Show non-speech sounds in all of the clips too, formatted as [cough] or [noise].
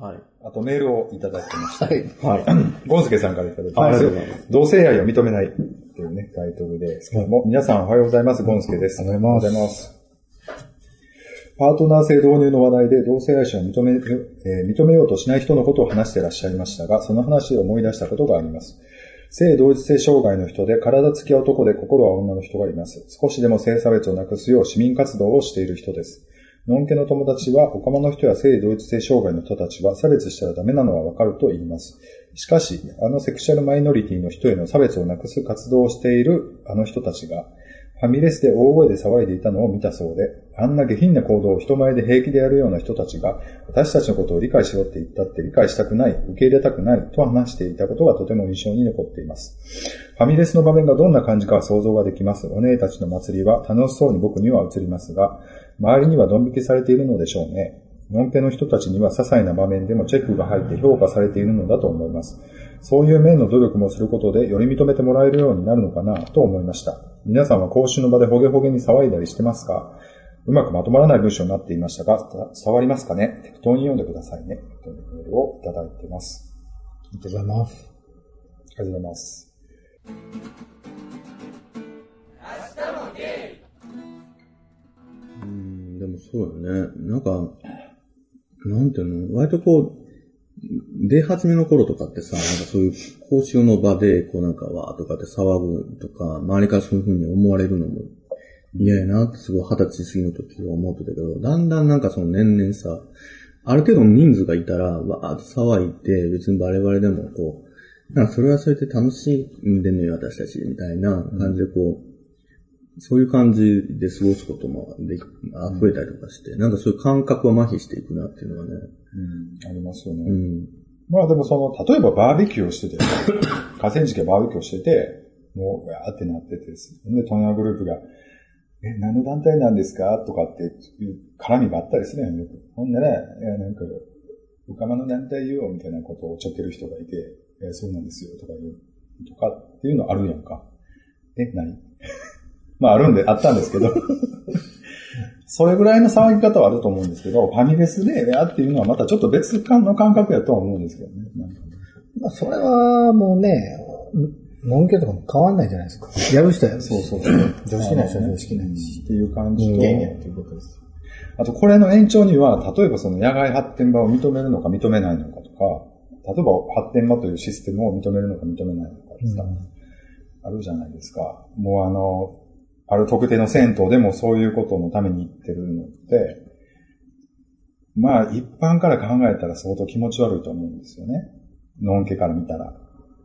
はい。あとメールをいただいてました。はい。はい。[clears throat] ゴンスケさんからいただいてますありがとうございます。同性愛を認めないっていうね、タイトルですけども、皆さんおはようございます。ゴンスケです。おはようございますおはようございます。パートナー制導入の話題で同性愛者を認め、えー認めようとしない人のことを話していらっしゃいましたが、その話を思い出したことがあります。性同一性障害の人で体つきは男で心は女の人がいます。少しでも性差別をなくすよう市民活動をしている人です。ノンケの友達は、オカマの人や性同一性障害の人たちは差別したらダメなのはわかると言います。しかし、あのセクシャルマイノリティの人への差別をなくす活動をしているあの人たちが、ファミレスで大声で騒いでいたのを見たそうで、あんな下品な行動を人前で平気でやるような人たちが、私たちのことを理解しろって言ったって理解したくない、受け入れたくないと話していたことがとても印象に残っています。ファミレスの場面がどんな感じかは想像ができます。お姉たちの祭りは楽しそうに僕には映りますが、周りにはドン引きされているのでしょうね。のんけの人たちには些細な場面でもチェックが入って評価されているのだと思います。そういう面の努力もすることでより認めてもらえるようになるのかなと思いました。皆さんは講習の場でホゲホゲに騒いだりしてますか？うまくまとまらない文章になっていましたが、た伝わりますかね？適当に読んでくださいね。というメールをいただいています。ありがとうございます。ありがとうございます。うん、でもそうだね。なんか、なんていうの？割とこう、出始めの頃とかってさ、なんかそういう講習の場で、こうなんかわーとかって騒ぐとか、周りからそういう風に思われるのも嫌やなってすごい二十歳過ぎの時は思ってたけど、だんだんなんかその年々さ、ある程度の人数がいたら、わーって騒いで、別に我々でもこう、なんかそれはそれで楽しんでんのよ、私たち、みたいな感じでこう、そういう感じで過ごすこともで増えたりとかして、なんかそういう感覚は麻痺していくなっていうのはね。うん、ありますよね。うん。まあでもその、例えばバーベキューをしてて、[laughs] 河川敷でバーベキューをしてて、もう、わーってなっててです。で、トンヤグループが、え、何の団体なんですかとかっていう絡みがあったりするやんよく。ほんなら、いや、なんか、オカマの団体よ、みたいなことをちょける人がいて、え、そうなんですよ、とか言う、とかっていうのあるやんか。え、何？まああるんで、あったんですけど。[laughs] それぐらいの騒ぎ方はあると思うんですけど、ファミレスで、やっていうのはまたちょっと別感の感覚やとは思うんですけどね。まあ、それはもうね、のんけとかも変わんないじゃないですか。やる人はやるし。そうそうそう。常識ない人は常識ないし。っていう感じと、人間やっていうことです。あとこれの延長には、例えばその野外発展場を認めるのか認めないのかとか、例えば発展場というシステムを認めるのか認めないのかってさ、あるじゃないですか。もうあの、ある特定の銭湯でもそういうことのために行ってるのって、まあ一般から考えたら相当気持ち悪いと思うんですよね。のんけから見たら。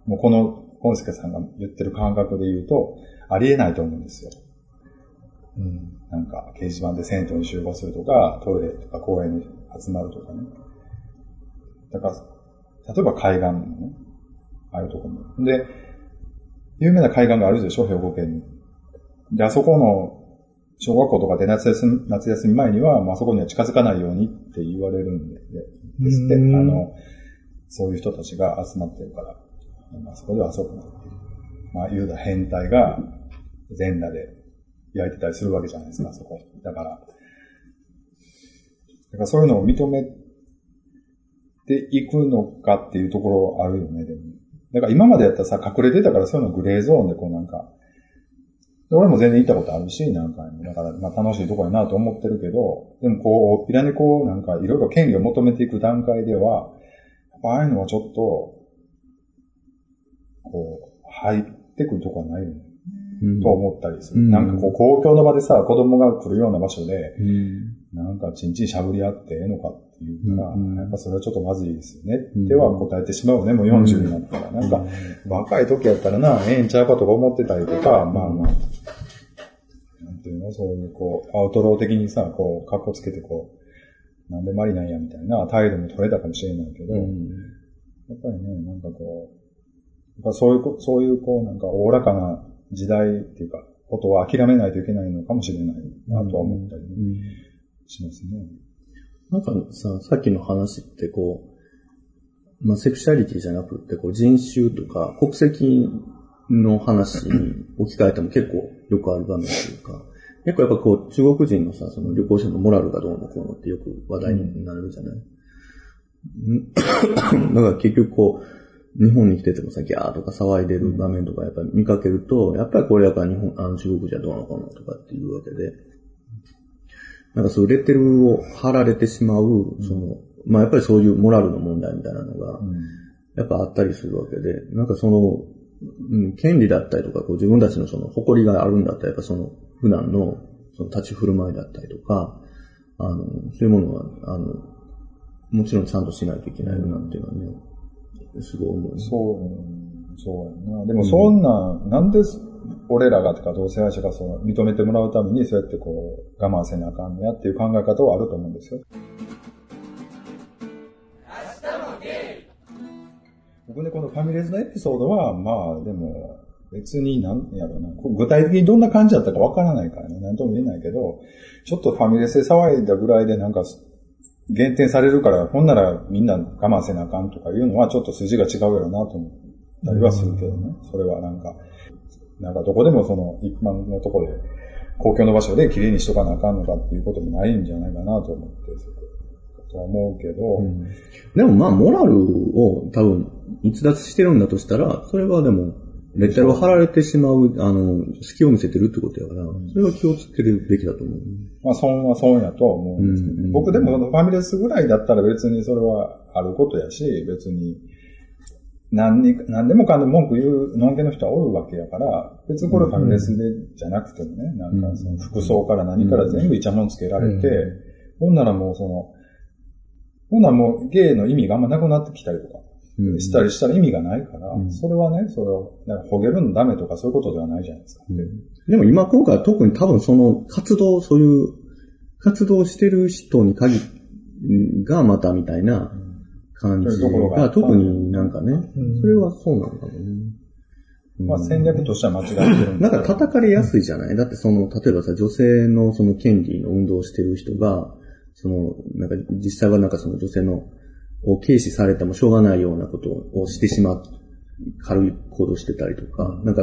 もうこの、コンスケさんが言ってる感覚で言うと、ありえないと思うんですよ。うん。なんか、掲示板で銭湯に集合するとか、トイレとか公園に集まるとかね。だから、例えば海岸のね、ああいうとこも。で、有名な海岸があるでしょ、兵庫県に。で、あそこの、小学校とかで夏休み、夏休み前には、まあ、あそこには近づかないようにって言われるんで、ですって、あうんの、そういう人たちが集まってるから、まあ、そこでは遊ぶなっていう。まあ、言うたら変態が全裸で焼いてたりするわけじゃないですか、そこ。だから、だからそういうのを認めていくのかっていうところあるよね、でも。だから今までやったらさ、隠れてたからそういうのグレーゾーンでこうなんか、で俺も全然行ったことあるし、なんか、だから、まあ楽しいところやなと思ってるけど、でもこう、大っぴらにこう、なんかいろいろ権利を求めていく段階では、やっぱああいうのはちょっと、こう、入ってくるとこはないよね。うんと思ったりする。うんなんかこう、公共の場でさ、子供が来るような場所で、うん。なんかちんちんしゃぶり合ってええのかっていうから、うんやっぱそれはちょっとまずいですよねうんっては答えてしまうね、もう40になったら。なんか、若い時やったらな、ええんちゃうかとか思ってたりとか、まあまあ、ていうの、そういうこう、アウトロー的にさ、こう、格好つけてこう、なんでマリなんやみたいな態度も取れたかもしれないけど、やっぱりね、なんかこう、やっぱそういうこ、そういうこう、なんか、おおらかな時代っていうか、ことを諦めないといけないのかもしれないなとは思ったりねうんしますね。なんかさ、さっきの話ってこう、まあ、セクシャリティじゃなくって、こう、人種とか国籍の話に置き換えても結構よくある場面というか、結構やっぱこう、中国人のさ、その旅行者のモラルがどうのこうのってよく話題になるじゃない、[coughs] うんだから結局こう、日本に来ててもさ、ギャーとか騒いでる場面とかやっぱり見かけると、やっぱりこれやっぱ日本、あの中国じゃどうのこうのとかっていうわけで、なんかそういうレッテルを貼られてしまう、その、まあやっぱりそういうモラルの問題みたいなのが、やっぱあったりするわけで、なんかその、うん、権利だったりとか、こう自分たちのその誇りがあるんだったら、やっぱその普段のその立ち振る舞いだったりとか、あの、そういうものは、あの、もちろんちゃんとしないといけないなっていうのはね、すごい思う。そう、そうやな。でもそんなん、なんで俺らがとか同性愛者がその認めてもらうためにそうやってこう我慢せなあかんのやっていう考え方はあると思うんですよ。僕ね、このファミレスのエピソードは、まあでも、別になんやろな、具体的にどんな感じだったかわからないからね、なんとも言えないけど、ちょっとファミレスで騒いだぐらいでなんか、減点されるから、ほんならみんな我慢せなあかんとかいうのはちょっと筋が違うやろなと思ったりはするけどね。それはなんか、なんかどこでもその一般のところで、公共の場所で綺麗にしとかなあかんのかっていうこともないんじゃないかなと思って、と思うけど、でもまあ、モラルを多分逸脱してるんだとしたら、それはでも、レッテルを貼られてしまう、あの、隙を見せてるってことやから、それは気をつけるべきだと思う。まあ損は損やとは思うんですけど、うんうん。僕でもファミレスぐらいだったら別にそれはあることやし、別に何に、何でもかんでも文句言う、のんけの人はおるわけやから、別にこれファミレスでじゃなくてもね、なんかその服装から何から全部イチャモンつけられて、ほんならもうその、ほんならもうゲイの意味があんまなくなってきたりとか、うん。したりしたら意味がないから、うん。それはね、それを、なんかほげるのダメとかそういうことではないじゃないですか。でも今今回は特に多分その活動、そういう活動してる人に限がまたみたいな感じがが特になんかね、うん。それはそうなのかもね。うん。まあ戦略としては間違ってるんだなんか叩かれやすいじゃない？だってその、例えばさ、女性のその権利の運動をしてる人が、その、なんか実際はなんかその女性の、を軽視されてもしょうがないようなことをしてしまう、軽い行動してたりとか、なんか、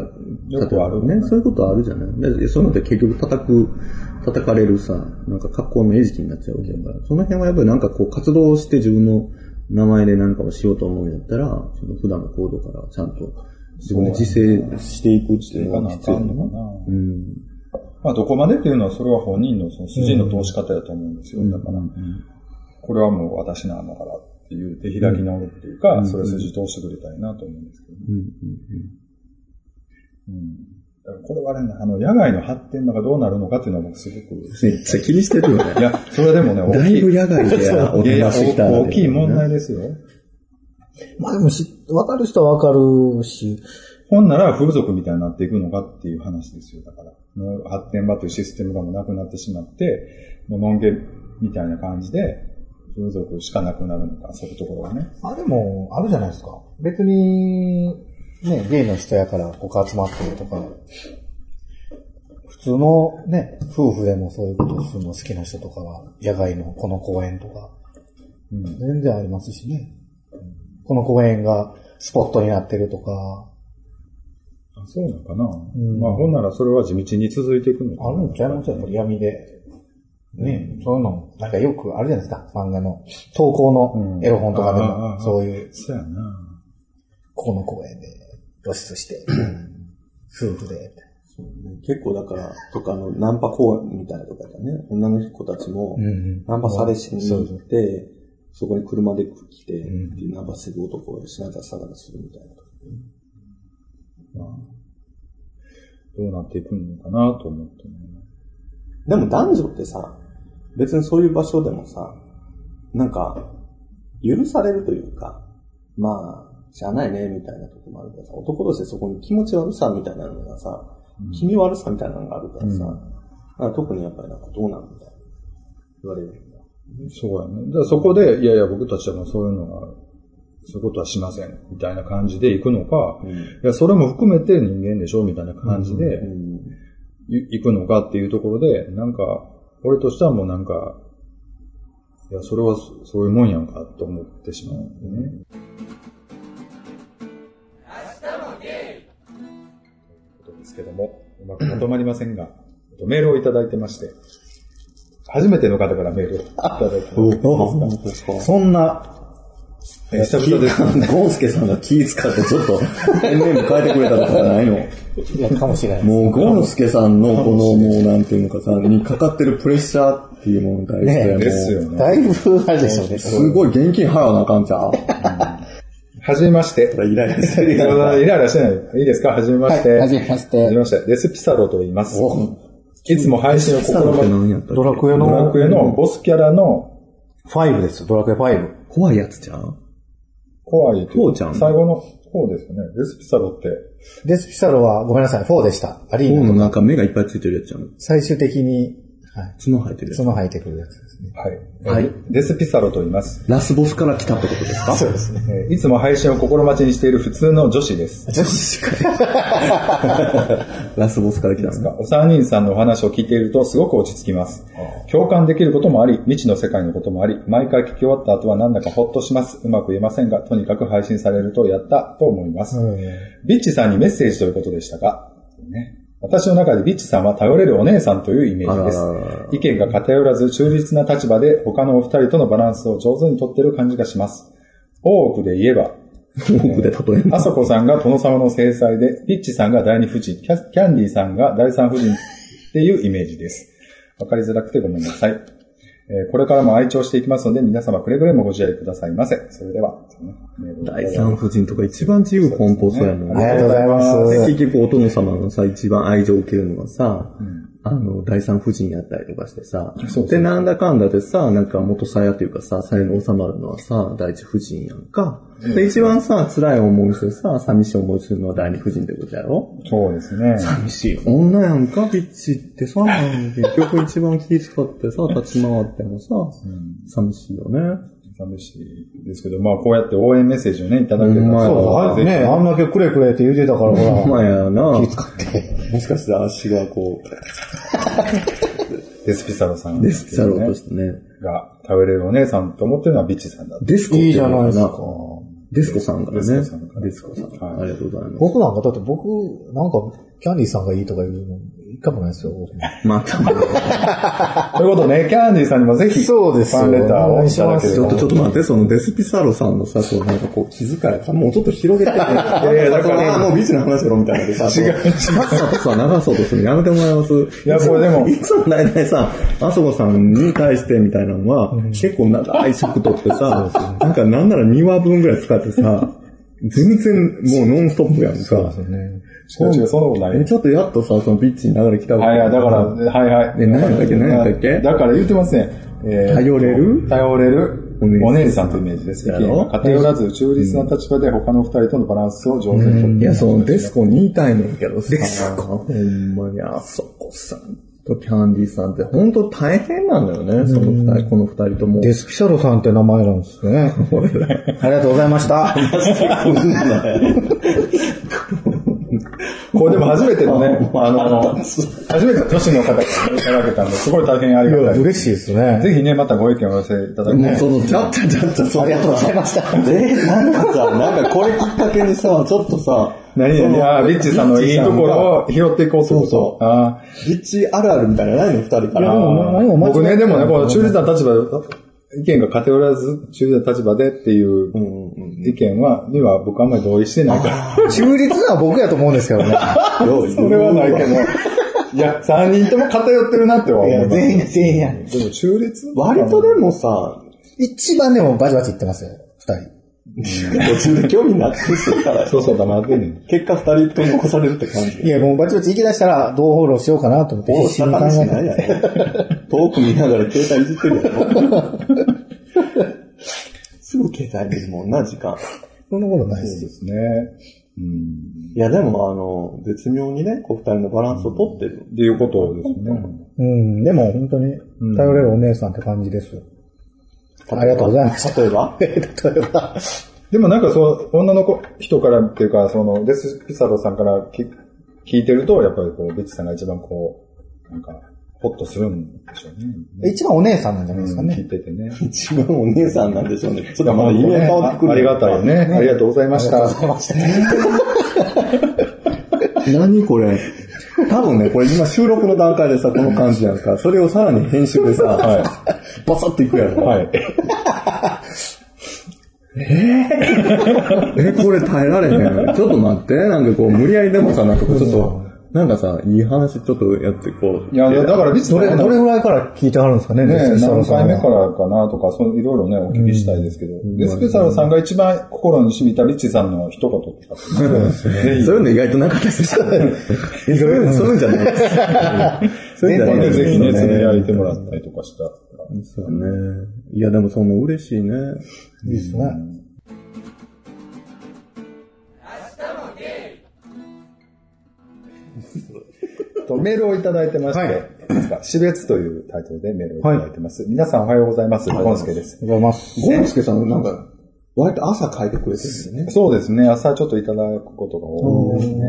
例えばね、そういうことあるじゃない？でそういうのって結局叩く、叩かれるさ、なんか格好の餌食になっちゃうわけだから、その辺はやっぱりなんかこう活動して自分の名前で何かをしようと思うんやったら、その普段の行動からちゃんと自分で自制していくっていうのが必要だかんのかな。うん。まあ、どこまでっていうのは、それは本人のその筋の通し方だと思うんですよ。だから、これはもう私なんだからっていう手開き直るっていうか、うんそれ筋通してくれたいなと思うんですけどね。うんうんうん。だからこれはね、あの、野外の発展場がどうなるのかっていうのは僕すごく。めっちゃ気にしてるよね。いや、それでもね、だいぶ野外でおいやいや話してきたら大きい問題ですよ。まあでもし、わかる人はわかるし、ほんなら風俗みたいになっていくのかっていう話ですよ。だから、発展場というシステムがもうなくなってしまって、もうのんけみたいな感じで、風俗しかなくなるのか、そういうところはね。あ、でも、あるじゃないですか。別に、ね、ゲイの人やからここ集まってるとか、普通のね、夫婦でもそういうことをするの好きな人とかは、野外のこの公園とか、うん。全然ありますしね。この公園がスポットになってるとか、あそうなのかな。ん。まあ、ほんならそれは地道に続いていくのかな。あるんちゃいますやっぱり闇で。ね、そういうの、なんかよくあるじゃないですか、漫画の。投稿のエロ本とかでも、あそういう、そうやな。ここの公園で露出して、[coughs] 夫婦で、結構だから、とかのナンパ公演みたいなとかだね、女の子たちもう、んナンパされしにそう行って、そこに車で来て、うん。ナンパする男をしながら探するみたいな。まあどうなっていくのかなと思ってね。でも男女ってさ、別にそういう場所でもさ、なんか、許されるというか、まあ、しゃあないね、みたいなとこもあるからさ、男としてそこに気持ち悪さみたいなのがさ、気味悪さみたいなのがあるからさ、うん特にやっぱりなんかどうなんみたいな言われるんだ。そうやね。だそこで、いやいや、僕たちはもうそういうのは、そういうことはしません、みたいな感じで行くのか、うんいや、それも含めて人間でしょ、みたいな感じで行くのかっていうところで、なんか、俺としてはもうなんか、いや、それはそそういうもんやんか、と思ってしまうんでね。ことですけども、うまくまとまりませんが、えっとメールをいただいてまして、初めての方からメールをいただいてます。そんな、え久々です。ゴンスケさんが気使ってちょっとペンネーム変えてくれたとかないのいや、かもしれないです。もうゴンスケさんのこのもうなんていうのかさ、にかかってるプレッシャーっていうものに対してもう、ですよね。だいぶ、あれでしょうね。すごい現金払わなあかんちゃうはじめまして。イライラしてるイライラしてない。いいですか？はじめまして。はいはじめましてはじめまして。デスピサロと言います。おいつも配信を心待何やったっけドラクエの、ドラクエのボスキャラの5です。ドラクエ5。怖いやつちゃう？怖いこうちゃん最後の方ですよね。デスピサロって。デスピサロは、ごめんなさい、4でした。アリーナとこうのなんか目がいっぱいついてるやつちゃう最終的に、はい。角生えてるやつ。角生えてくるやつですね。はい。はいデスピサロと言います。ラスボスから来たってことですか？そうですね。えーいつも配信を心待ちにしている普通の女子です。女子 [laughs] ラスボスから来たの？ね。お三人さんのお話を聞いているとすごく落ち着きます。共感できることもあり、未知の世界のこともあり、毎回聞き終わった後はなんだかほっとします。うまく言えませんが、とにかく配信されるとやったと思います。ビッチさんにメッセージということでしたが、ね、私の中でビッチさんは頼れるお姉さんというイメージです。意見が偏らず中立な立場で他のお二人とのバランスを上手にとってる感じがします。多くで言えば、多くで例えるあそこさんが殿様の制裁で、ピッチさんが第二夫人、キャキャンディーさんが第三夫人っていうイメージです。わかりづらくてごめんなさい。えーこれからも愛聴していきますので、皆様くれぐれもご自愛くださいませ。それでは。第三夫人とか一番自由奔放そうやもんね。ありがとうございます。で結局お殿様のさ、一番愛情を受けるのはさ、あの、第三夫人やったりとかしてさ、そうで、なんだかんだでさ、なんか元さやというかさ、さやの収まるのはさ、第一夫人やんか。で、一番さ、辛い思いしてさ、寂しい思いするのは第二夫人ってことやろ？そうですね。寂しい女やんか、ビッチってさ、結局一番気遣ってさ、[laughs] 立ち回ってもさ、寂しいよね。寂しいですけど、まあこうやって応援メッセージをね、いただけたほんまやら、そう、ね、あんだけくれくれって言うてたから、ほほんまら、やな。気使って。もしかして足がこう、デスピサロさん、デスピサローとしてね。が頼れるお姉さんと思ってるのはビッチさんだ。デスコいいじゃないですか。デスコさんからね。デスコさんからデスコさん。はいありがとうございます。僕なんか、だって僕、なんか、キャンディーさんがいいとか言うの、一回もないですよ。また、ということでね、キャンディーさんにもぜひ、そうですよ。ファンレターをいただければ。ちょっとちょっと待って、そのデスピサロさんのさ、こうなんかこう気遣い。さ、もうちょっと広げて。いやいやだから。もうビーチの話しろみたいなでさ、違う。さっさとさ、流そうとするのやめてもらいます。いやこれでも。いつも大体さ、あそこさんに対してみたいなのは、結構長い尺取ってさ、なんかなんなら2話分ぐらい使ってさ、全然もうノンストップやんか。ね。違う違う、そんなことないえ。ちょっとやっとさ、そのビッチに流れ来たわけはいはい、だから、はいはい。え何やったっけ何やったっけ？だから言ってますね。えー頼れる？頼れるお姉さんお姉さんというイメージです。意見が偏らず中立な立場で他の二人とのバランスを上手にとっていや、そのデスコに言いたいねんけどさ。デスコほんまに、あそこさんとキャンディーさんって本当大変なんだよね、その二人、この二人とも。デスピサロさんって名前なんですね。ありがとうございました。これでも初めてのね、[laughs] あの、[laughs] 初めて女子の方からいただけたんで、すごい大変ありがたい。嬉しいですね。ぜひね、またご意見をお寄せいただきもうその、ちゃっちゃちゃっちゃ、そありがとうございました。え、なんかさ、なんかこれきっかけにさ、ちょっとさ、何々、そのあービッチさんのいいところを拾っていこう。そうそうあビッチあるあるみたいなのないの？二人かーら。僕ね、でもね、この中立な立場で、意見が偏らず中立な立場でっていう意見は、には僕あんまり同意してないから。中立な僕やと思うんですけどね。[laughs] それはないけど。[laughs] いや、三人とも偏ってるなっては思います。全員、全員や。でも中立？割とでもさ、一番でもバチバチ言ってますよ、二人。途中で興味なくするから、そうそう、黙ってんねん。結果二人とも残されるって感じ。いや、もうバチバチ行き出したら、どうフォローしようかなと思ってお必死に考えないやて。ろ。遠く見ながら携帯いじってるやろ。[laughs] すぐ携帯見るもんな、時間。そんなことないで。そうですすね。うん。いや、でも、あの、絶妙にね、こう二人のバランスを取ってる。っていうことですね。うん、でも本当に頼れるお姉さんって感じです。ありがとうございました。例えば？[laughs] 例えば、でもなんかそう、女の子、人からっていうか、その、デスピサロさんからき聞いてると、やっぱりこう、ビッチさんが一番こう、なんか、ホッとするんでしょうね。一番お姉さんなんじゃないですか聞いね。ててね。一番お姉さんなんでしょうね。ちょっとまだ意味が変わってくる。ありがたいよね。ありがとうございましありがとうた。ございました。[laughs] 何これ？多分ね、これ今収録の段階でさ、この感じやんか。それをさらに編集でさ、[laughs] はバサッといくやろ。い。はい。[laughs] え、これ耐えられへん。ちょっと待って。なんかこう、無理やりでもさ、なんかこう、ちょっと、なんかさ、いい話ちょっとやってこう。いや、いやだから、ビッチどれ、さんどれぐらいから聞いてはるんですかね、ね何回目からかなとか、そういろいろね、お聞きしたいですけど、デスペシャルさんが一番心に染みたリッチさんの一言とかってね、ぜ [laughs] ひそういうの意外となかったですよ。え [laughs] そういう、[laughs] そういうんじゃないです。そういうんじゃないです。ぜひね、つぶやいてもらったりとかしたら。そうね。いや、でもその嬉しいね。いいですね。メールをいただいてまして、死別というタイトルでメールをいただいてます。皆さんおはようございます。ゴンスケです。おはようございます。ゴンスケさんなんか、割と朝書いてくれてるんですね。そうですね。朝ちょっといただくことが多いですね。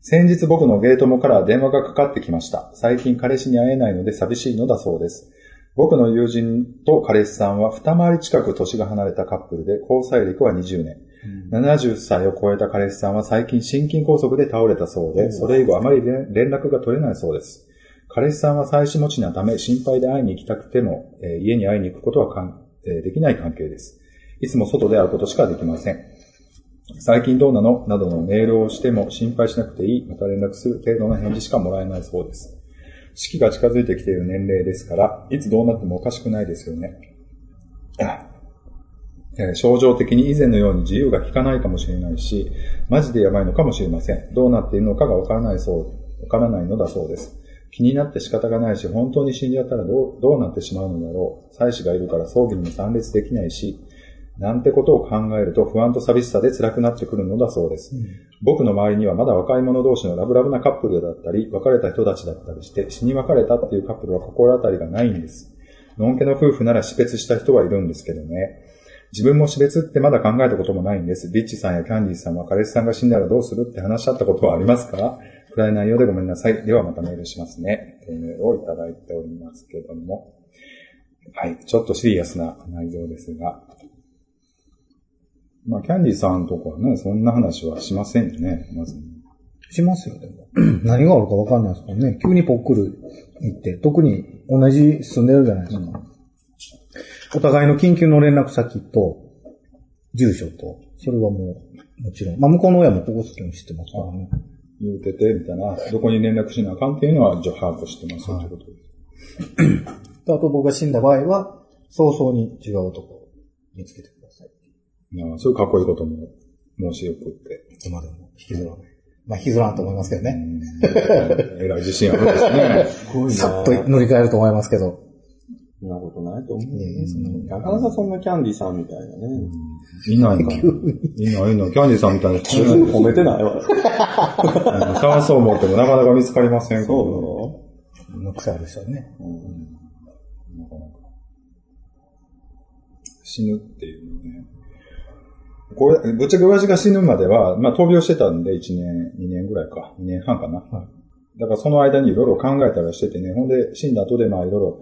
先日僕のゲートモから電話がかかってきました。最近彼氏に会えないので寂しいのだそうです。僕の友人と彼氏さんは二回り近く年が離れたカップルで交際歴は20年。70歳を超えた彼氏さんは最近心筋梗塞で倒れたそうで、それ以後あまり連連絡が取れないそうです。彼氏さんは妻子持ちなため心配で会いに行きたくても、えー家に会いに行くことはかん、えーできない関係です。いつも外で会うことしかできません。最近どうなの？などのメールをしても心配しなくていい、また連絡する程度の返事しかもらえないそうです。式が近づいてきている年齢ですから、いつどうなってもおかしくないですよね。あえー症状的に以前のように自由が利かないかもしれないし、マジでやばいのかもしれません。どうなっているのかがわからないそう、わからないのだそうです。気になって仕方がないし、本当に死んじゃったらどう、どうなってしまうのだろう。妻子がいるから葬儀にも参列できないし、なんてことを考えると不安と寂しさで辛くなってくるのだそうです。僕の周りにはまだ若い者同士のラブラブなカップルだったり、別れた人たちだったりして、死に別れたっていうカップルは心当たりがないんです。のんけの夫婦なら死別した人はいるんですけどね。自分も死別ってまだ考えたこともないんです。ビッチさんやキャンディーさんは彼氏さんが死んだらどうするって話し合ったことはありますか暗い内容でごめんなさい。ではまたメールしますね。というメールをいただいておりますけども。はい。ちょっとシリアスな内容ですが。まあ、キャンディーさんとかはね、そんな話はしませんよね。まずね。しますよ、でも。[clears throat] 何があるかわかんないですもんね。急にぽっくる行って、特に同じ住んでるじゃないですか。お互いの緊急の連絡先と、住所と、それはもう、もちろん。まあ、向こうの親もここ好きに知ってますからね。言うてて、みたいな、どこに連絡しなあかんっていうのは、一応把握してますよ、ということです。であと僕が死んだ場合は、早々に違う男を見つけてください。まあ、そういうかっこいいことも申しよくって。いつまでも引きずらない。まあ、引きずらんと思いますけどね。うんえらい自信あるんですね。[laughs] さっと乗り換えると思いますけど。そんなことないと思う。いやいやそんなかなかそんなキャンディーさんみたいなね。いないかな。いないの。キャンディーさんみたいな人いない褒めてないわ。探そう思ってもなかなか見つかりませんからその癖ある人はね。なかなか死ぬっていうのね。これ、ぶっちゃけ親父が死ぬまでは、まあ闘病してたんで1年、2年ぐらいか。2年半かな。だからその間にいろいろ考えたりしててね、ほんで死んだ後でまあいろいろ、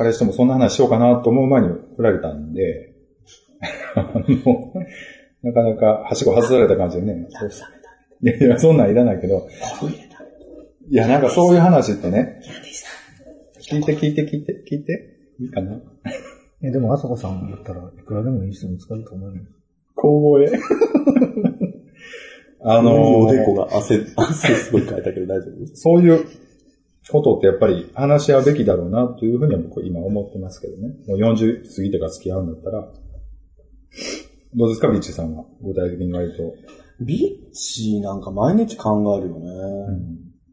彼氏ともそんな話しようかなと思う前に振られたんで、[laughs] あの、なかなか、はしご外された感じでね。いやいや、そんなんいらないけど。いや、なんかそういう話ってね。聞いて聞いて聞いて、聞いて。いいかなえ、でも、あさこさんだったらいくらでもいい人見つかると思うよ。公募へ。[laughs] あのーおでこが汗、汗すごいかいたけど大丈夫？そういうことってやっぱり話し合うべきだろうなというふうには僕今思ってますけどね。もう40過ぎてから付き合うんだったら。どうですか、ビッチさんは？具体的に割と。ビッチなんか毎日考えるよね。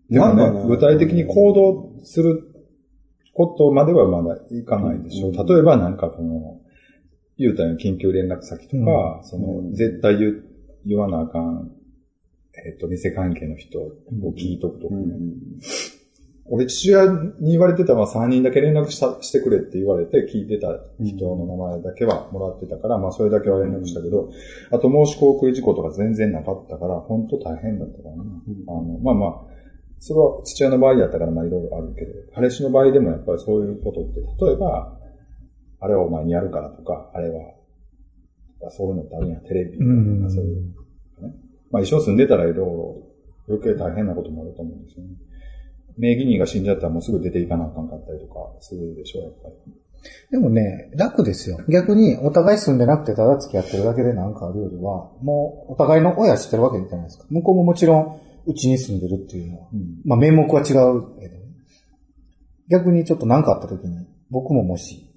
でもねね具体的に行動することまではまだいかないでしょう。うん例えばなんかこの、言うたように緊急連絡先とか、その、うん絶対言う言わなあかん、えっ、と、店関係の人を聞いとくとかね。俺、父親に言われてたのは3人だけ連絡したしてくれって言われて聞いてた人の名前だけはもらってたから、まあそれだけは連絡したけど、あと申し航空事故とか全然なかったから、本当大変だったからね。あの、まあまあ、それは父親の場合だったからまあいろいろあるけど、彼氏の場合でもやっぱりそういうことって、例えば、あれはお前にやるからとか、あれは、そういうのってあるんや、テレビとか、うんそういう、ね。まあ一緒住んでたらいろいろ余計大変なこともあると思うんですよね。名義人が死んじゃったらもうすぐ出ていかなあかんかったりとかするでしょ、やっぱり。でもね、楽ですよ。逆に、お互い住んでなくてただ付き合ってるだけでなんかあるよりは、もう、お互いの親知ってるわけじゃないですか。向こうももちろん、うちに住んでるっていうのは。まあ、名目は違うけどね。逆にちょっと何かあった時に、僕ももし、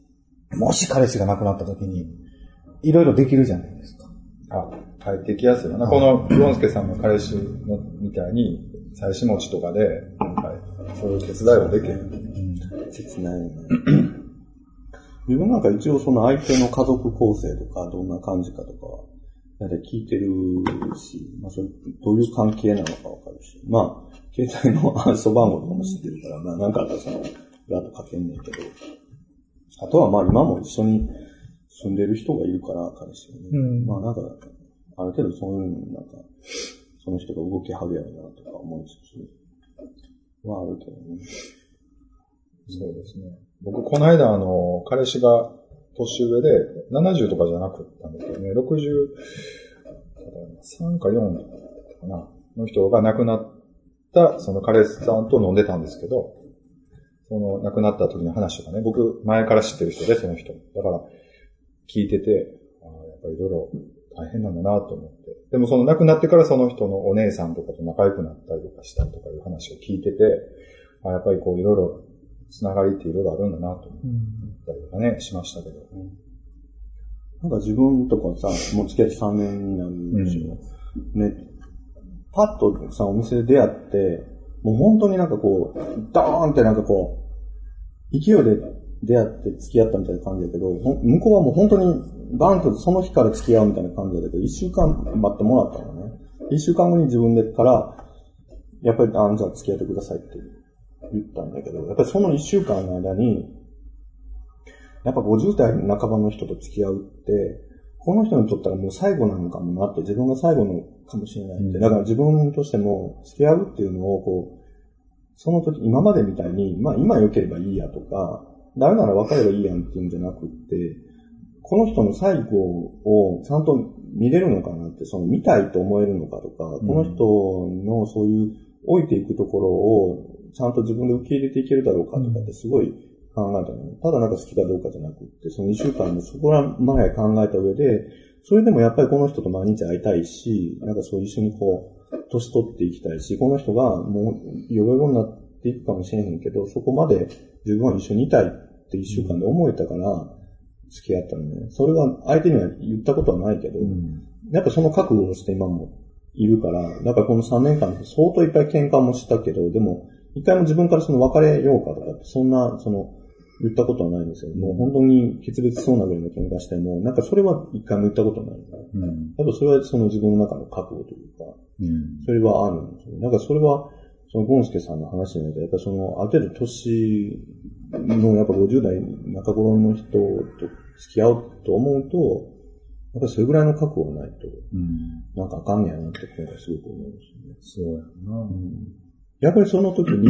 もし彼氏が亡くなった時に、いろいろできるじゃないですか。あ、帰ってきやすいよな。この、ヨンスケさんの彼氏のみたいに、妻子持ちとかで、はい、そういう手伝いはできる。切ない。[clears throat] 自分なんか一応その相手の家族構成とか、どんな感じかとかは、だいたい聞いてるし、まあそれ、どういう関係なのかわかるし、まあ、携帯の暗証番号とかも知ってるから、ま [laughs] あなんかあったらその、ガーッとかけんねんけど、あとはまあ今も一緒に住んでる人がいるから、彼氏がね。うんまあなんか、ある程度そういうのなんか、その人が動きはるやろなとか思いつつ、はあるけどね。そうですね。僕、この間、あの、彼氏が年上で、70とかじゃなくったんだけどね、60、3か4かな、の人が亡くなった、その彼氏さんと飲んでたんですけど、その亡くなった時の話とかね、僕、前から知ってる人で、その人。だから、聞いてて、あやっぱりいろいろ大変なんだなと思って。でもその亡くなってからその人のお姉さんとかと仲良くなったりとかしたりとかいう話を聞いてて、あやっぱりこういろいろつながりっていろいろあるんだなと思ったりとかね、しましたけど。なんか自分とかさ、もう付き合って3年になるでしょ。ね、パッとさ、お店で出会って、もう本当になんかこう、ドーンってなんかこう、勢いで出会って付き合ったみたいな感じだけど、向こうはもう本当にバンとその日から付き合うみたいな感じだけど、1週間待ってもらったのね。1週間後に自分でから、やっぱり、あじゃあ付き合ってくださいって言ったんだけど、やっぱりその1週間の間に、やっぱ50代半ばの人と付き合うって、この人にとったらもう最後なのかもなって、自分が最後のかもしれないって。だから自分としても付き合うっていうのをこう、その時、今までみたいに、まあ今良ければいいやとか、ダメなら別ればいいやんっていうんじゃなくって、この人の最後をちゃんと見れるのかなって、その見たいと思えるのかとか、この人のそういう置いていくところをちゃんと自分で受け入れていけるだろうかとかってすごい考えたのね。ただなんか好きかどうかじゃなくって、その一週間でそこら前考えた上で、それでもやっぱりこの人と毎日会いたいし、なんかそう一緒にこう、年取っていきたいし、この人がもう、よぼよぼになっていくかもしれへんけど、そこまで自分は一緒にいたいって一週間で思えたから、付き合ったのね。それは相手には言ったことはないけど、やっぱその覚悟をして今もいるから、だからこの3年間で相当いっぱい喧嘩もしたけど、でも、一回も自分からその別れようかとかって、そんな、その、言ったことはないんですよ。もう本当に決別そうなぐらいの喧嘩しても、なんかそれは一回も言ったことないから。うん。やっぱそれはその自分の中の覚悟というか、うん。それはあるんですよ。なんかそれは、そのゴンスケさんの話じゃないけど、やっぱその、ある程度年の、やっぱ50代中頃の人と付き合うと思うと、やっぱりそれぐらいの覚悟がないと、うん。なんかあかんねやなって今回すごく思いますね。そうやな。やっぱりその時に、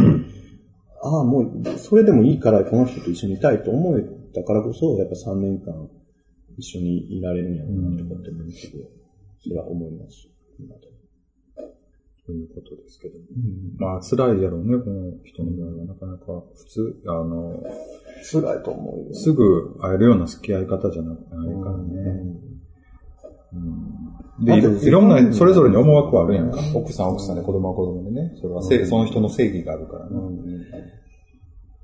ああ、もう、それでもいいからこの人と一緒にいたいと思えたからこそ、やっぱ3年間一緒にいられるんやろうなとかって思うけど、それは思います。今でもということですけど。まあ、辛いやろうね、この人の場合は。なかなか、普通、あの、辛いと思うよ。すぐ会えるような付き合い方じゃなくないからね。で、いろいろんな、それぞれに思惑はあるやんか。奥さんは奥さんで子供は子供でね。それはせ、その人の正義があるからね。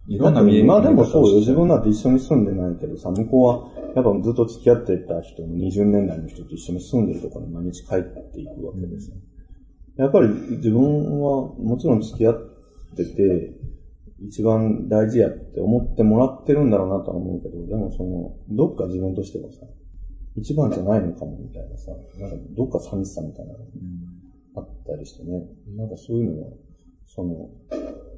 いろんな見え今でもそうよ。自分だって一緒に住んでないけどさ、向こうは、やっぱずっと付き合ってた人の20年代の人と一緒に住んでるところに毎日帰っていくわけですよ。やっぱり自分はもちろん付き合ってて、一番大事やって思ってもらってるんだろうなとは思うけど、でもその、どっか自分としてはさ、一番じゃないのかもみたいなさ、なんかどっか寂しさみたいなのがあったりしてね。なんかそういうのは、その、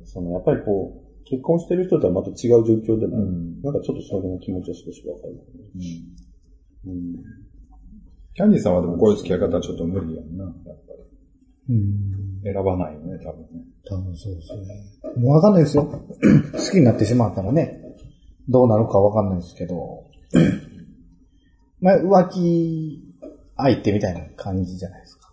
そのやっぱりこう、結婚してる人とはまた違う状況でも、うんなんかちょっとその気持ちは少しわかる、うん。キャンディーさんはでもこういう付き合い方はちょっと無理やんな。選ばないよね、多分ね。多分そうですね。もうわかんないですよ。[clears throat] 好きになってしまったらね、どうなるかわかんないですけど、まあ、浮気相手みたいな感じじゃないですか。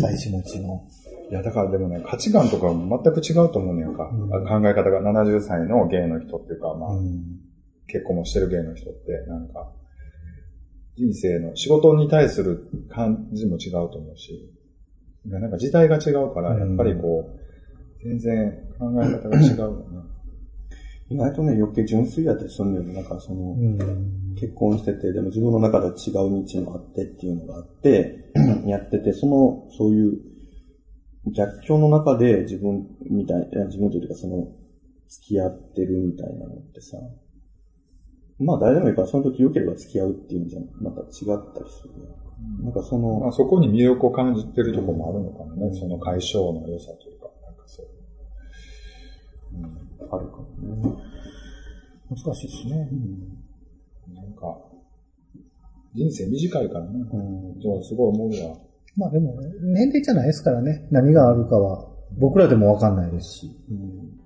最初持ちの。いや、だからでもね、価値観とかも全く違うと思うねんか。うん考え方が70歳のゲイの人っていうか、まあ、うん。結婚もしてる芸の人って、なんか、人生の仕事に対する感じも違うと思うし、なんか時代が違うから、やっぱりこう、全然考え方が違うよね。意外とね、余計純粋やったりするんだよね。なんかその、うん。結婚してて、でも自分の中では違う道もあってっていうのがあって、[clears throat] やってて、その、そういう逆境の中で自分みたい、自分というかその、付き合ってるみたいなのってさ、まあ誰でもいいからその時良ければ付き合うっていうんじゃまた違ったりするよ。なんかその、まあそこに魅力を感じてるところもあるのかもね。その解消の良さというか、なんかそう。あるかもね。難しいですね。なんか、人生短いからね。うん。そう、すごい思うわ。まあでも、年齢じゃないですからね。何があるかは、僕らでもわかんないですし。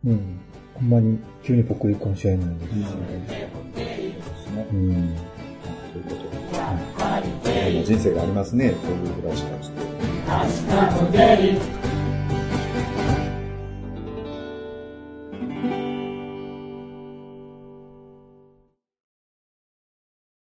うん。うん。ほんまに急にぽっくりかもしれないですし。ですね。うん。ということで。はい。も人生がありますね、という暮らし方して。